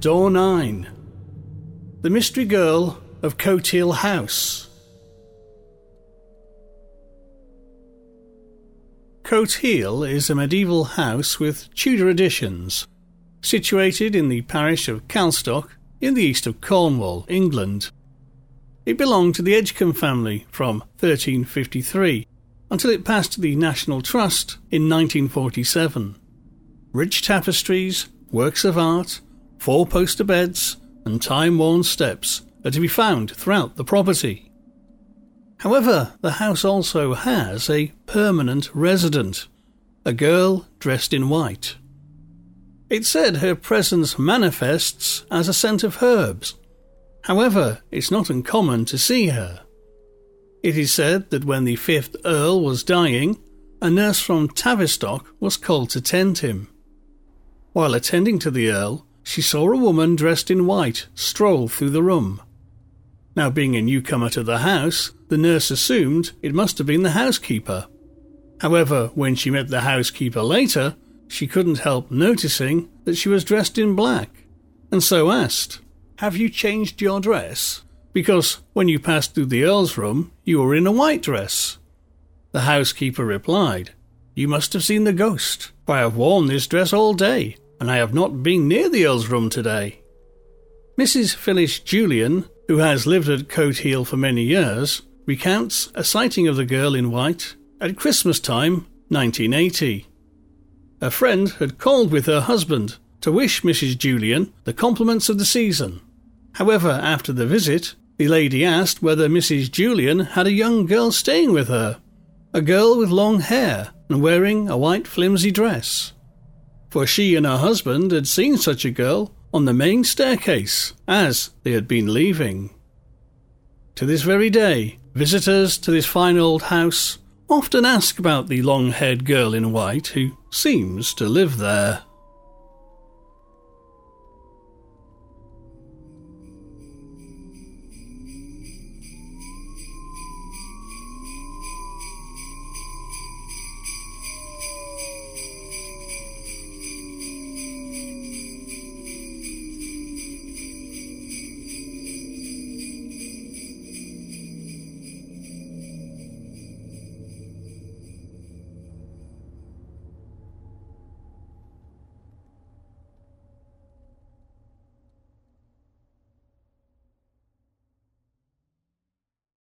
Door 9 The Mystery Girl of Cotehele House. Cotehele is a medieval house with Tudor additions, situated in the parish of Calstock in the east of Cornwall, England. It belonged to the Edgcumbe family from 1353 until it passed to the National Trust in 1947. Rich tapestries, works of art, four poster beds, and time worn steps are to be found throughout the property. However, the house also has a permanent resident, a girl dressed in white. It said her presence manifests as a scent of herbs. However, it's not uncommon to see her. It is said that when the fifth Earl was dying, a nurse from Tavistock was called to tend him. While attending to the Earl, she saw a woman dressed in white stroll through the room. Now, being a newcomer to the house, the nurse assumed it must have been the housekeeper. However, when she met the housekeeper later, she couldn't help noticing that she was dressed in black, and so asked, Have you changed your dress? Because when you passed through the Earl's room, you were in a white dress. The housekeeper replied, You must have seen the ghost, for I have worn this dress all day, and I have not been near the Earl's room today. Mrs. Phyllis Julian, who has lived at Cotehele for many years, recounts a sighting of the girl in white at Christmas time, 1980. A friend had called with her husband to wish Mrs. Julian the compliments of the season. However, after the visit, the lady asked whether Mrs. Julian had a young girl staying with her, a girl with long hair and wearing a white flimsy dress for she and her husband had seen such a girl on the main staircase as they had been leaving. To this very day, visitors to this fine old house often ask about the long haired girl in white who seems to live there.